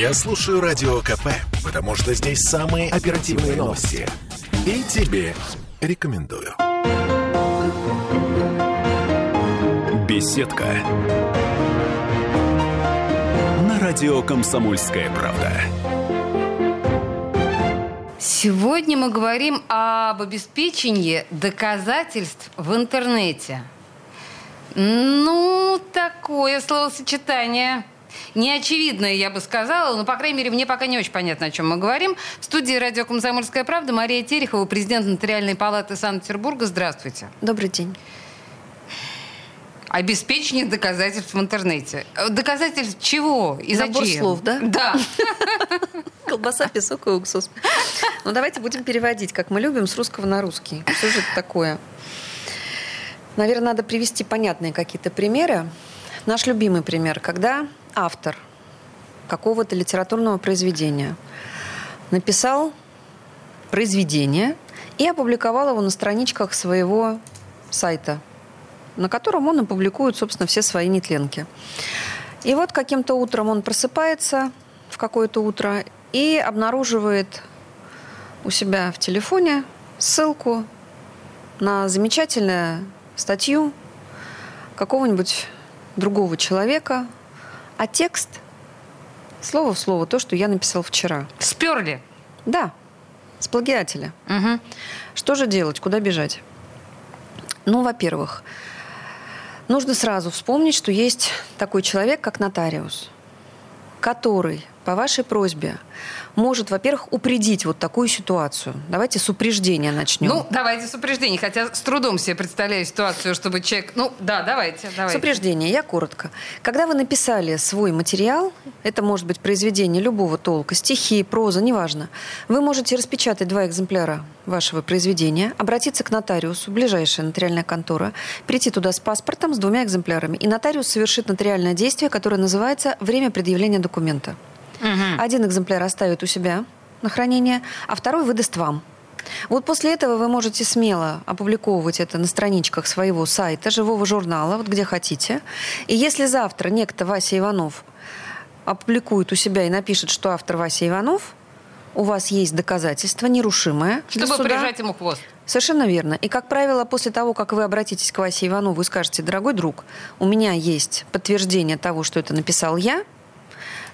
Я слушаю Радио КП, потому что здесь самые оперативные новости. И тебе рекомендую. Беседка. На радио «Комсомольская правда». Сегодня мы говорим об обеспечении доказательств в интернете. Ну, такое словосочетание. Неочевидное, я бы сказала, но, по крайней мере, мне пока не очень понятно, о чем мы говорим. В студии радио «Комсомольская правда» Мария Терехова, президент Нотариальной палаты Санкт-Петербурга. Здравствуйте. Добрый день. Обеспечение доказательств в интернете. Доказательств чего и Набор зачем? слов, да? Да. Колбаса, песок и уксус. Ну, давайте будем переводить, как мы любим, с русского на русский. Что же это такое? Наверное, надо привести понятные какие-то примеры. Наш любимый пример, когда автор какого-то литературного произведения написал произведение и опубликовал его на страничках своего сайта, на котором он опубликует, собственно, все свои нетленки. И вот каким-то утром он просыпается в какое-то утро и обнаруживает у себя в телефоне ссылку на замечательную статью какого-нибудь другого человека, а текст слово в слово то, что я написал вчера. Сперли. Да, с плагиателя. Угу. Что же делать? Куда бежать? Ну, во-первых, нужно сразу вспомнить, что есть такой человек, как нотариус, который по вашей просьбе может, во-первых, упредить вот такую ситуацию. Давайте с упреждения начнем. Ну, давайте с упреждения. Хотя с трудом себе представляю ситуацию, чтобы человек... Ну, да, давайте, давайте. С упреждения, я коротко. Когда вы написали свой материал, это может быть произведение любого толка, стихи, проза, неважно, вы можете распечатать два экземпляра вашего произведения, обратиться к нотариусу, ближайшая нотариальная контора, прийти туда с паспортом, с двумя экземплярами, и нотариус совершит нотариальное действие, которое называется «время предъявления документа». Угу. Один экземпляр оставит у себя на хранение, а второй выдаст вам. Вот после этого вы можете смело опубликовывать это на страничках своего сайта, живого журнала, вот где хотите. И если завтра некто Вася Иванов опубликует у себя и напишет, что автор Вася Иванов, у вас есть доказательство нерушимое. Чтобы прижать ему хвост. Совершенно верно. И, как правило, после того, как вы обратитесь к Васе Иванову и скажете, дорогой друг, у меня есть подтверждение того, что это написал я,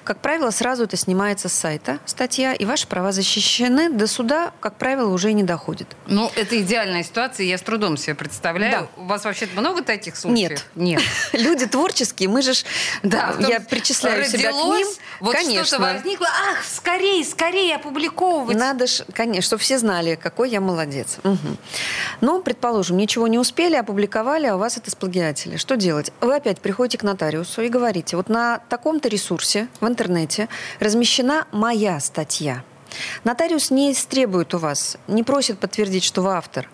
как правило, сразу это снимается с сайта, статья, и ваши права защищены. До суда, как правило, уже не доходит. Ну, это идеальная ситуация, я с трудом себе представляю. У вас вообще много таких случаев? Нет. Нет. Люди творческие, мы же, Да, я причисляю себя к ним. Вот конечно. что-то возникло. Ах, скорее, скорее опубликовывать. Надо ж, конечно, чтобы все знали, какой я молодец. Мгм. Но, предположим, ничего не успели, опубликовали, а у вас это сплагиатели. Что делать? Вы опять приходите к нотариусу и говорите, вот на таком-то ресурсе в интернете размещена моя статья. Нотариус не требует у вас, не просит подтвердить, что вы автор.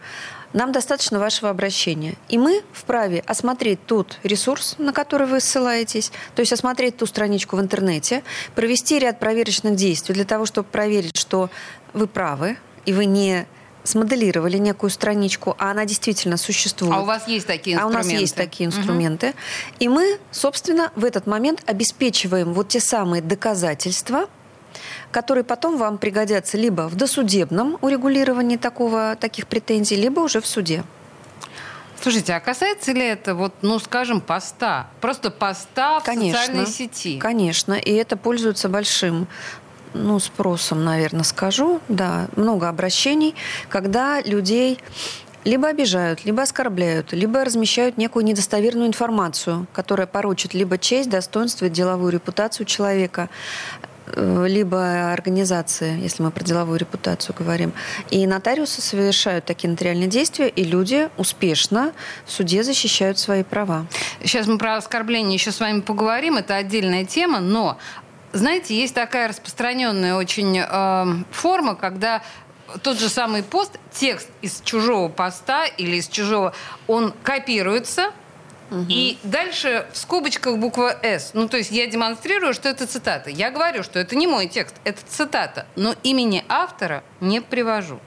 Нам достаточно вашего обращения. И мы вправе осмотреть тот ресурс, на который вы ссылаетесь, то есть осмотреть ту страничку в интернете, провести ряд проверочных действий для того, чтобы проверить, что вы правы, и вы не смоделировали некую страничку, а она действительно существует. А у вас есть такие А у инструменты? нас есть такие инструменты. И мы, собственно, в этот момент обеспечиваем вот те самые доказательства, которые потом вам пригодятся либо в досудебном урегулировании такого, таких претензий, либо уже в суде. Слушайте, а касается ли это, вот, ну, скажем, поста? Просто поста в Конечно. социальной сети? Конечно, и это пользуется большим ну, спросом, наверное, скажу. Да, много обращений, когда людей либо обижают, либо оскорбляют, либо размещают некую недостоверную информацию, которая порочит либо честь, достоинство, деловую репутацию человека, либо организации, если мы про деловую репутацию говорим. И нотариусы совершают такие нотариальные действия, и люди успешно в суде защищают свои права. Сейчас мы про оскорбление еще с вами поговорим, это отдельная тема, но, знаете, есть такая распространенная очень э, форма, когда тот же самый пост, текст из чужого поста или из чужого, он копируется, и дальше в скобочках буква «С». Ну, то есть я демонстрирую, что это цитата. Я говорю, что это не мой текст, это цитата. Но имени автора не привожу.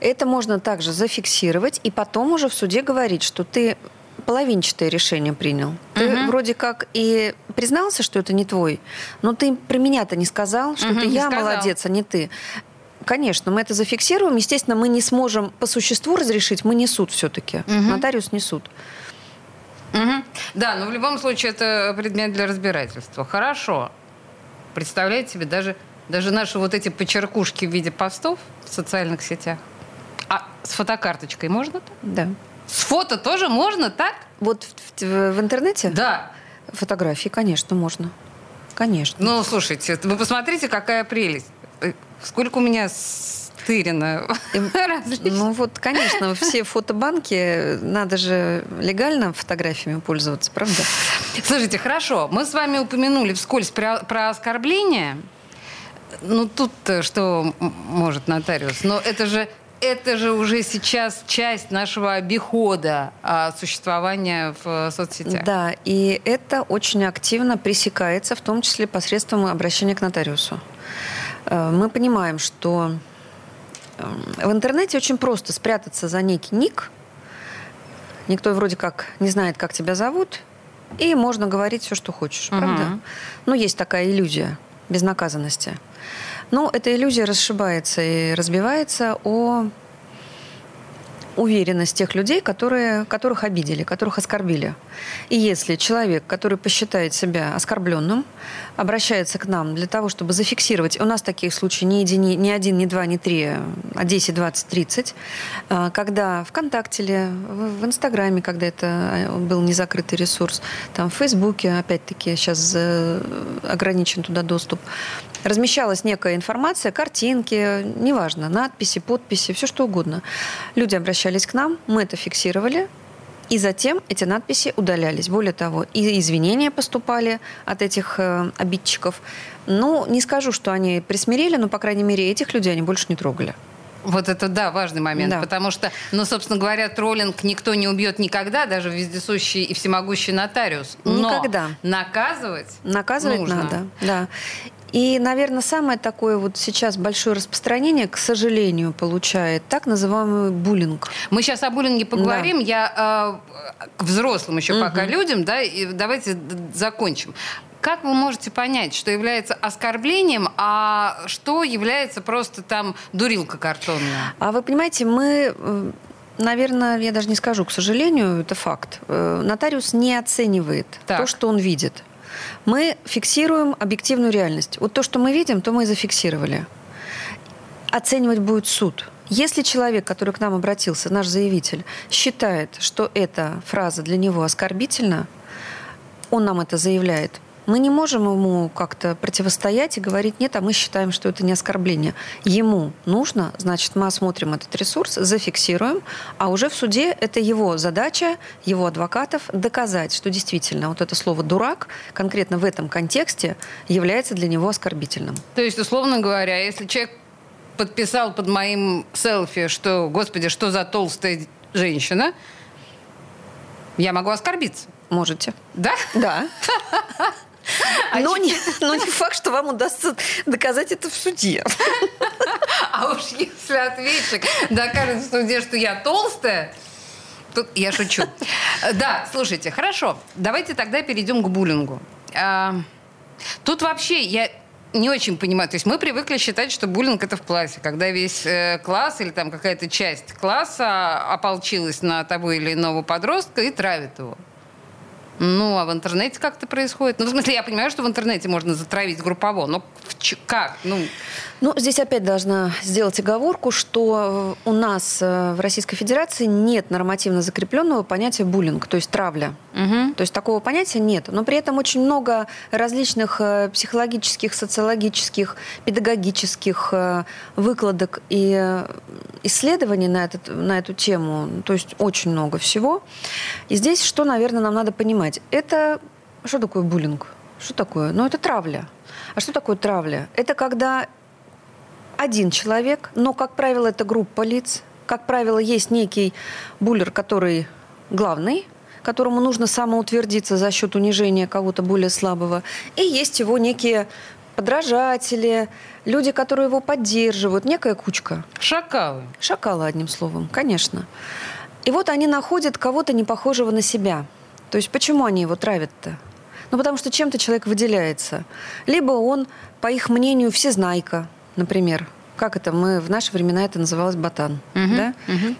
Это можно также зафиксировать и потом уже в суде говорить, что ты половинчатое решение принял. Ты Мгм. вроде как и признался, что это не твой, но ты про меня-то не сказал, что это не я сказал. молодец, а не ты. Конечно, мы это зафиксируем. Естественно, мы не сможем по существу разрешить, мы не суд все-таки. Мгм. Нотариус не суд. Мгм. Да, но в любом случае это предмет для разбирательства. Хорошо. Представляете себе, даже, даже наши вот эти почеркушки в виде постов в социальных сетях. А с фотокарточкой можно так? Да. С фото тоже можно так? Вот в, в- в интернете Да. фотографии, конечно, можно. Конечно. Ну, слушайте, вы посмотрите, какая прелесть. Э, Сколько у меня Им- различных. Ну вот, конечно, все фотобанки, надо же легально фотографиями пользоваться, правда? Слушайте, хорошо, мы с вами упомянули вскользь про, про оскорбление. Ну, тут-то что м- может нотариус? Но это же, это же уже сейчас часть нашего обихода а, существования в э, соцсетях. Да, и это очень активно пресекается, в том числе посредством обращения к нотариусу. Э, Мы понимаем, что э, в интернете очень просто спрятаться за некий ник. Никто вроде как не знает, как тебя зовут, и можно говорить все, что хочешь, Мгм. правда? Ну, есть такая иллюзия безнаказанности. Но эта иллюзия расшибается и разбивается о уверенность тех людей, которые, которых обидели, которых оскорбили. И если человек, который посчитает себя оскорбленным, обращается к нам для того, чтобы зафиксировать, у нас таких случаев не, едини- не один, не два, не три, а 10, 20, 30, а, когда ВКонтакте или в в Инстаграме, когда это а, был незакрытый ресурс, там в Фейсбуке, опять-таки, сейчас э, ограничен туда доступ, размещалась некая информация, картинки, неважно, надписи, подписи, все что угодно. Люди обращались к нам, мы это фиксировали, и затем эти надписи удалялись. Более того, и извинения поступали от этих э, обидчиков. Ну, не скажу, что они присмирели, но, по крайней мере, этих людей они больше не трогали. Вот это, да, важный момент. Да. Потому что, ну, собственно говоря, троллинг никто не убьет никогда, даже вездесущий и всемогущий нотариус. Но Никогда. наказывать Наказывать нужно. надо, да. И, наверное, самое такое вот сейчас большое распространение, к сожалению, получает так называемый буллинг. Мы сейчас о буллинге поговорим. Я э, к взрослым еще Мгм. пока людям, да, и давайте закончим. Как вы можете понять, что является оскорблением, а что является просто там дурилка картонная? А вы понимаете, мы, э, наверное, я даже не скажу, к сожалению, это факт. Э, Нотариус не оценивает Так. то, что он видит. Мы фиксируем объективную реальность. Вот то, что мы видим, то мы и зафиксировали. Оценивать будет суд. Если человек, который к нам обратился, наш заявитель, считает, что эта фраза для него оскорбительна, он нам это заявляет. Мы не можем ему как-то противостоять и говорить, нет, а мы считаем, что это не оскорбление. Ему нужно, значит, мы осмотрим этот ресурс, зафиксируем, а уже в суде это его задача, его адвокатов, доказать, что действительно вот это слово «дурак» конкретно в этом контексте является для него оскорбительным. То есть, условно говоря, если человек подписал под моим селфи, что, господи, что за толстая женщина, я могу оскорбиться. Можете. Да? Да. А Но не, но не факт, что вам удастся доказать это в суде. А уж если ответчик докажет в суде, что я толстая, тут я шучу. Да, слушайте, хорошо. Давайте тогда перейдем к буллингу. А, Тут вообще я не очень понимаю. То есть мы привыкли считать, что буллинг это в классе, когда весь э, класс или там какая-то часть класса ополчилась на того или иного подростка и травит его. Ну, а в интернете как это происходит? Ну, в смысле, я понимаю, что в интернете можно затравить группово, но как? Ну, Ну, здесь опять должна сделать оговорку, что э, у нас э, в Российской Федерации нет нормативно закрепленного понятия буллинг, то есть травля. мгм. То есть такого понятия нет. Но при этом очень много различных э, психологических, социологических, педагогических выкладок и исследований на, этот, на эту тему. То есть очень много всего. И здесь что, наверное, нам надо понимать? Это что такое буллинг? Что такое? Ну, это травля. А что такое травля? Это когда один человек, но, как правило, это группа лиц. Как правило, есть некий буллер, который главный, которому нужно самоутвердиться за счет унижения кого-то более слабого. И есть его некие подражатели, люди, которые его поддерживают, некая кучка. Шакалы. Шакалы, одним словом, конечно. И вот они находят кого-то не похожего на себя. То есть почему они его травят-то? Ну, потому что чем-то человек выделяется. Либо он, по их мнению, всезнайка, например. Как это? Мы в наши времена это называлось ботан. Мгм, Да? мгм.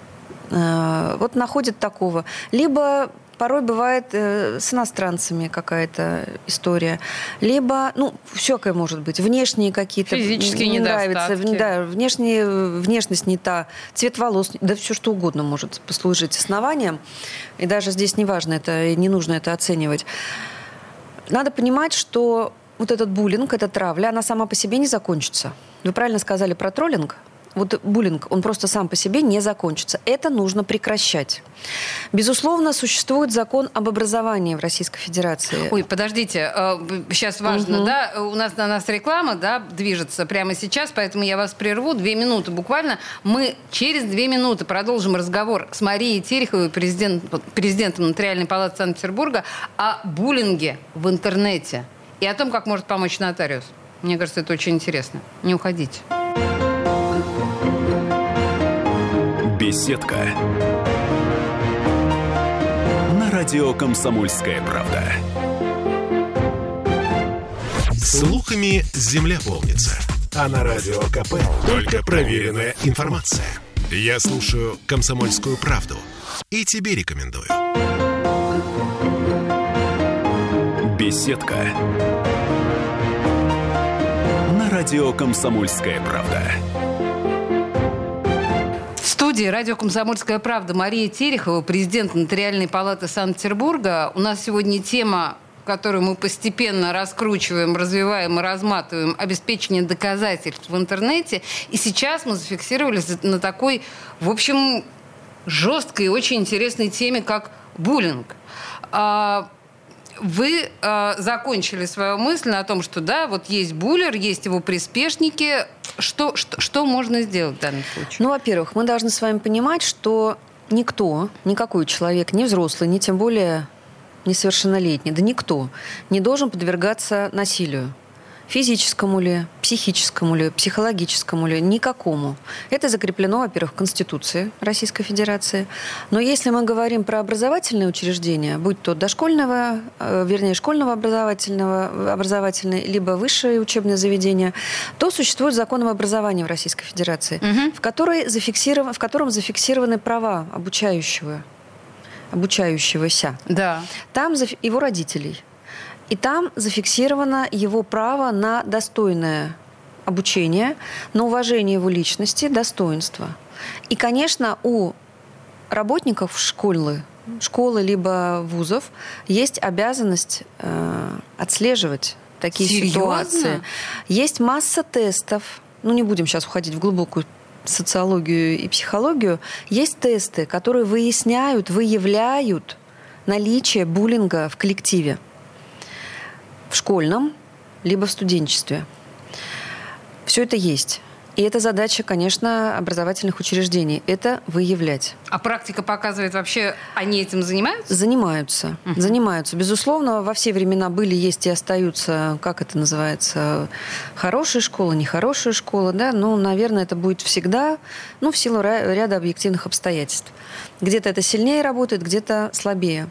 Э, Вот находят такого. Либо порой бывает э, с иностранцами какая-то история. Либо, ну, всякое может быть. Внешние какие-то Физические не нравятся. Да, внешняя внешность не та, цвет волос, да все что угодно может послужить основанием. И даже здесь не важно это, не нужно это оценивать. Надо понимать, что вот этот буллинг, эта травля, она сама по себе не закончится. Вы правильно сказали про троллинг. Вот буллинг, он просто сам по себе не закончится. Это нужно прекращать. Безусловно, существует закон об образовании в Российской Федерации. Ой, подождите, сейчас важно, Мгм. да, у нас на нас реклама, да, движется прямо сейчас, поэтому я вас прерву, две минуты буквально. Мы через две минуты продолжим разговор с Марией Тереховой, президент, президентом Нотариальной палаты Санкт-Петербурга, о буллинге в интернете и о том, как может помочь нотариус. Мне кажется, это очень интересно. Не уходите. Беседка. На радио «Комсомольская правда». Слухами земля полнится. А на радио КП только проверенная информация. Я слушаю «Комсомольскую правду» и тебе рекомендую. Беседка. Радио «Комсомольская правда». В студии радио «Комсомольская правда» Мария Терехова, президент Нотариальной палаты Санкт-Петербурга. У нас сегодня тема которую мы постепенно раскручиваем, развиваем и разматываем, обеспечение доказательств в интернете. И сейчас мы зафиксировались на такой, в общем, жесткой и очень интересной теме, как буллинг. Вы э, закончили свою мысль на том, что да, вот есть буллер, есть его приспешники. Что, что, что можно сделать в данном случае? Ну, во-первых, мы должны с вами понимать, что никто, никакой человек, ни взрослый, ни тем более несовершеннолетний, да никто не должен подвергаться насилию. Физическому ли, психическому ли, психологическому ли, никакому. Это закреплено, во-первых, в Конституции Российской Федерации. Но если мы говорим про образовательные учреждения, будь то дошкольного, э, вернее, школьного образовательного, образовательное, либо высшее учебное заведение, то существует закон об образовании в Российской Федерации, Мгм. в, которой зафиксирован, в котором зафиксированы права обучающего, обучающегося. Да. Там его родителей. И там зафиксировано его право на достойное обучение, на уважение его личности, достоинства. И, конечно, у работников школы, школы либо вузов есть обязанность э, отслеживать такие Серьезно? ситуации. Есть масса тестов. Ну, не будем сейчас уходить в глубокую социологию и психологию. Есть тесты, которые выясняют, выявляют наличие буллинга в коллективе. В школьном, либо в студенчестве. Все это есть. И это задача, конечно, образовательных учреждений. Это выявлять. А практика показывает вообще, они этим занимаются? Занимаются. Занимаются. Безусловно, во все времена были, есть и остаются, как это называется, хорошая школа, нехорошая школа, да, но, наверное, это будет всегда, ну, в силу ряда объективных обстоятельств. Где-то это сильнее работает, где-то слабее.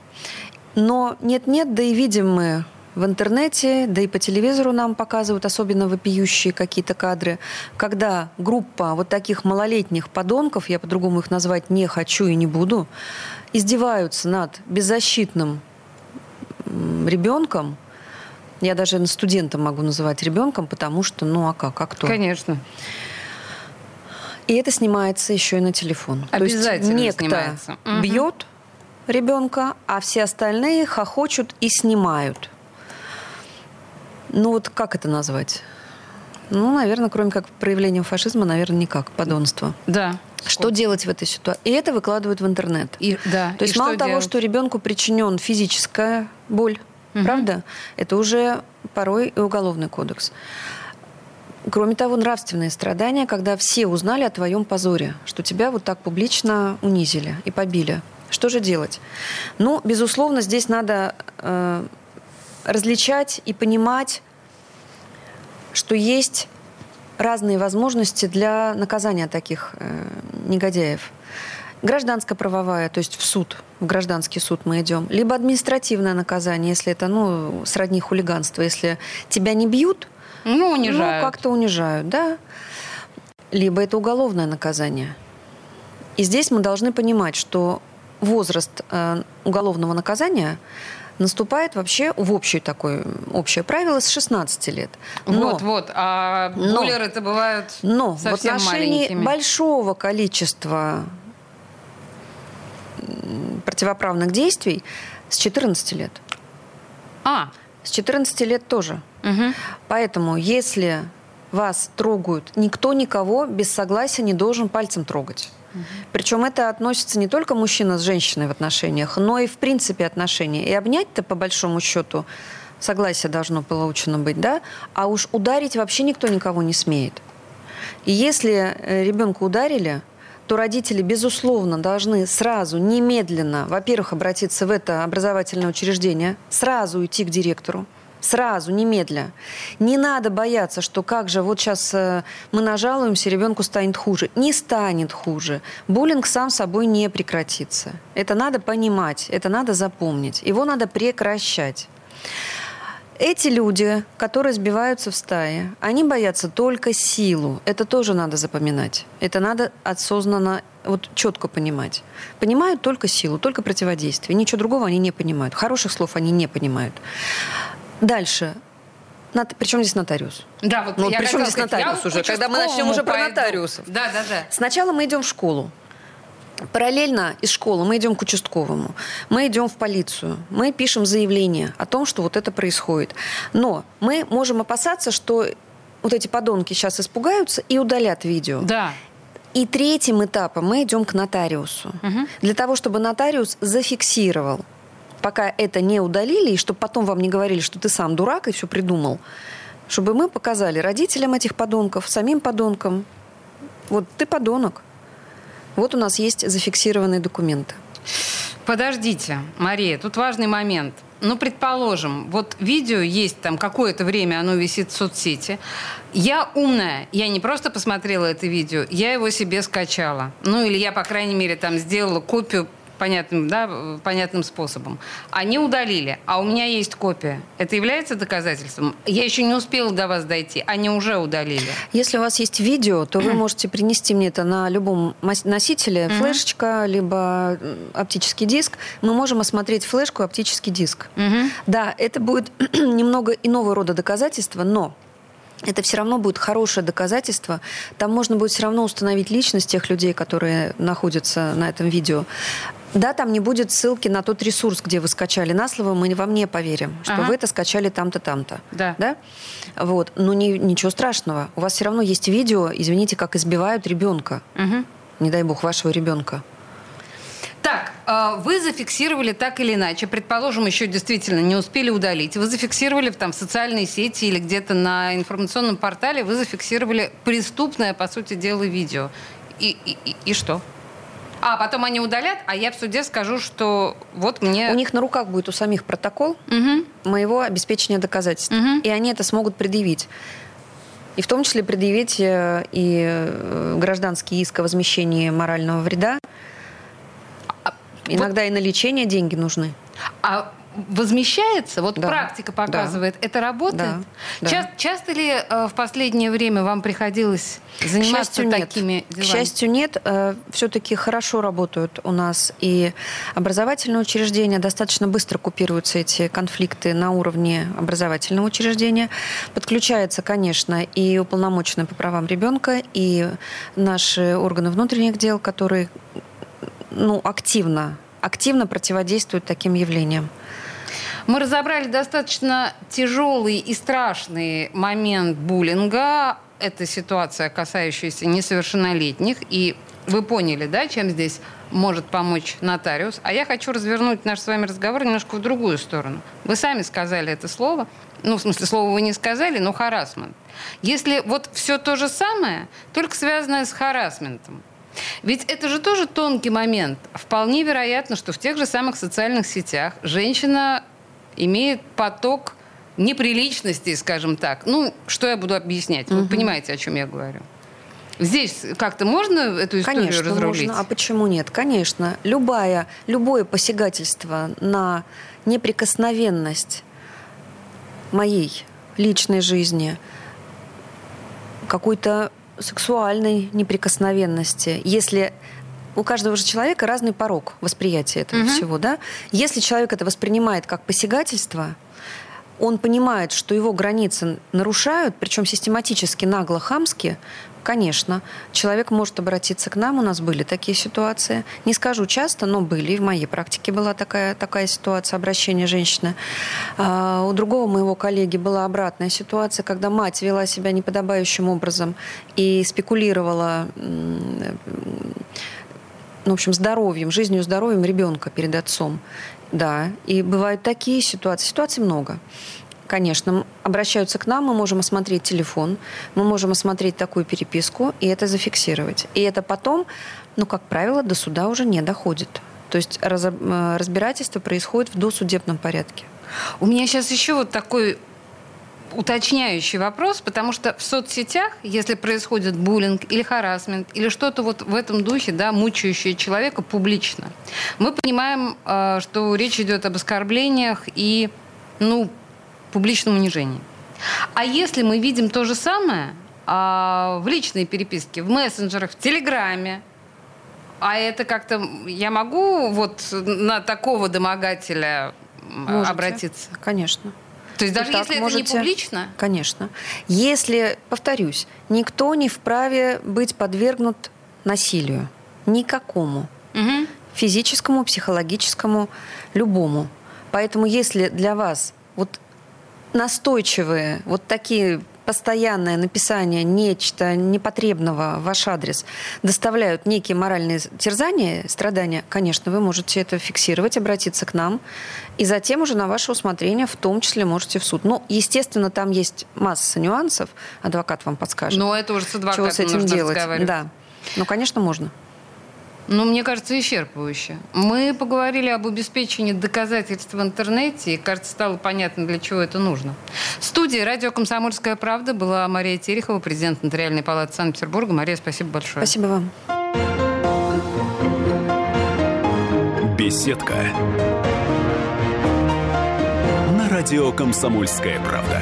Но нет-нет, да и видим мы в интернете, да и по телевизору нам показывают особенно вопиющие какие-то кадры, когда группа вот таких малолетних подонков, я по-другому их назвать не хочу и не буду, издеваются над беззащитным ребенком, я даже студента могу называть ребенком, потому что, ну а как, а кто? Конечно. И это снимается еще и на телефон. Обязательно То есть некто снимается. Бьет ребенка, а все остальные хохочут и снимают. Ну вот как это назвать? Ну, наверное, кроме как проявлением фашизма, наверное, никак. Подонство. Да. Что делать в этой ситуации? И это выкладывают в интернет. И, да. То есть и мало что того, делать? что ребенку причинен физическая боль, Мгм. правда, это уже порой и уголовный кодекс. Кроме того, нравственные страдания, когда все узнали о твоем позоре, что тебя вот так публично унизили и побили. Что же делать? Ну, безусловно, здесь надо э, различать и понимать, что есть разные возможности для наказания таких э, негодяев. гражданско-правовая, то есть в суд, в гражданский суд мы идем, либо административное наказание, если это, ну, сродни хулиганства, если тебя не бьют, ну, унижают. Ну, как-то унижают, да. Либо это уголовное наказание. И здесь мы должны понимать, что возраст э, уголовного наказания наступает вообще в общее такое общее правило с 16 лет. Но, вот, вот. А буллеры это бывают но совсем в отношении маленькими. большого количества противоправных действий с 14 лет. А. С 14 лет тоже. Угу. Поэтому, если вас трогают, никто никого без согласия не должен пальцем трогать. Причем это относится не только мужчина с женщиной в отношениях, но и в принципе отношения. И обнять-то, по большому счету, согласие должно получено быть, да? А уж ударить вообще никто никого не смеет. И если э, ребенка ударили, то родители, безусловно, должны сразу, немедленно, во-первых, обратиться в это образовательное учреждение, сразу идти к директору, Сразу, немедля. Не надо бояться, что как же вот сейчас э, мы нажалуемся, ребенку станет хуже. Не станет хуже. Буллинг сам собой не прекратится. Это надо понимать, это надо запомнить. Его надо прекращать. Эти люди, которые сбиваются в стае, они боятся только силу. Это тоже надо запоминать. Это надо осознанно, вот четко понимать. Понимают только силу, только противодействие. Ничего другого они не понимают. Хороших слов они не понимают. Дальше. Нот... Причем здесь нотариус? Да, вот ну, я причем здесь сказать, нотариус уже, когда мы начнем уже пойду. про нотариусов. Да, да, да. Сначала мы идем в школу. Параллельно из школы мы идем к участковому, мы идем в полицию, мы пишем заявление о том, что вот это происходит. Но мы можем опасаться, что вот эти подонки сейчас испугаются и удалят видео. Да. И третьим этапом мы идем к нотариусу. Угу. Для того, чтобы нотариус зафиксировал, пока это не удалили, и чтобы потом вам не говорили, что ты сам дурак и все придумал, чтобы мы показали родителям этих подонков, самим подонкам, вот ты подонок. Вот у нас есть зафиксированные документы. Подождите, Мария, тут важный момент. Ну, предположим, вот видео есть там какое-то время, оно висит в соцсети. Я умная, я не просто посмотрела это видео, я его себе скачала. Ну, или я, по крайней мере, там сделала копию понятным, да, понятным способом. Они удалили, а у меня есть копия. Это является доказательством? Я еще не успела до вас дойти, они уже удалили. Если у вас есть видео, то вы можете принести мне это на любом носителе, флешечка, либо оптический диск. Мы можем осмотреть флешку оптический диск. Да, это будет немного иного рода доказательства, но это все равно будет хорошее доказательство. Там можно будет все равно установить личность тех людей, которые находятся на этом видео. Да, там не будет ссылки на тот ресурс, где вы скачали на слово, мы вам не поверим, что ага. вы это скачали там-то, там-то. Да. да? Вот. Но не, ничего страшного. У вас все равно есть видео, извините, как избивают ребенка. Угу. Не дай бог, вашего ребенка. Так, а, вы зафиксировали так или иначе, предположим, еще действительно не успели удалить, вы зафиксировали там, в социальной сети или где-то на информационном портале, вы зафиксировали преступное, по сути дела, видео. И, и, и, и что? А потом они удалят, а я в суде скажу, что вот мне... У них на руках будет у самих протокол угу. моего обеспечения доказательств. Угу. И они это смогут предъявить. И в том числе предъявить э, и э, гражданский иск о возмещении морального вреда. Иногда вот... и на лечение деньги нужны. А возмещается? Вот да. практика показывает, да. это работает? Да. Ча- часто ли э, в последнее время вам приходилось заниматься К такими нет. делами? К счастью, нет. Э, все-таки хорошо работают у нас и образовательные учреждения. Достаточно быстро купируются эти конфликты на уровне образовательного учреждения. Подключается, конечно, и уполномоченный по правам ребенка, и наши органы внутренних дел, которые ну, активно активно противодействуют таким явлениям. Мы разобрали достаточно тяжелый и страшный момент буллинга. Это ситуация, касающаяся несовершеннолетних. И вы поняли, да, чем здесь может помочь нотариус. А я хочу развернуть наш с вами разговор немножко в другую сторону. Вы сами сказали это слово. Ну, в смысле, слово вы не сказали, но харасмент. Если вот все то же самое, только связанное с харасментом, ведь это же тоже тонкий момент. Вполне вероятно, что в тех же самых социальных сетях женщина имеет поток неприличностей, скажем так. Ну, что я буду объяснять? Вы понимаете, о чем я говорю. Здесь как-то можно эту историю Конечно, разрулить? можно. А почему нет? Конечно. Любая, любое посягательство на неприкосновенность моей личной жизни, какой-то сексуальной неприкосновенности, если у каждого же человека разный порог восприятия этого угу. всего, да? Если человек это воспринимает как посягательство, он понимает, что его границы нарушают, причем систематически, нагло, хамски, конечно, человек может обратиться к нам. У нас были такие ситуации. Не скажу часто, но были. В моей практике была такая, такая ситуация обращения женщины. А, у другого моего коллеги была обратная ситуация, когда мать вела себя неподобающим образом и спекулировала ну, в общем, здоровьем, жизнью, здоровьем ребенка перед отцом. Да, и бывают такие ситуации. Ситуаций много. Конечно, обращаются к нам, мы можем осмотреть телефон, мы можем осмотреть такую переписку и это зафиксировать. И это потом, ну, как правило, до суда уже не доходит. То есть э, разбирательство происходит в досудебном порядке. У меня сейчас еще вот такой уточняющий вопрос, потому что в соцсетях, если происходит буллинг или харасмент, или что-то вот в этом духе, да, мучающее человека публично, мы понимаем, э, что речь идет об оскорблениях и, ну, публичном унижении. А если мы видим то же самое а, в личной переписке, в мессенджерах, в Телеграме, а это как-то я могу вот на такого домогателя Можете. обратиться? Конечно. То есть даже если можете, это не публично? Конечно. Если, повторюсь, никто не вправе быть подвергнут насилию. Никакому. Угу. Физическому, психологическому, любому. Поэтому если для вас вот настойчивые, вот такие постоянное написание нечто непотребного в ваш адрес доставляют некие моральные терзания, страдания, конечно, вы можете это фиксировать, обратиться к нам, и затем уже на ваше усмотрение в том числе можете в суд. Ну, естественно, там есть масса нюансов, адвокат вам подскажет. Но это уже с адвокатом чего с этим делать. Да. Ну, конечно, можно. Ну, мне кажется, исчерпывающе. Мы поговорили об обеспечении доказательств в интернете, и, кажется, стало понятно, для чего это нужно. В студии радио «Комсомольская правда» была Мария Терехова, президент Нотариальной палаты Санкт-Петербурга. Мария, спасибо большое. Спасибо вам. Беседка. На радио «Комсомольская правда».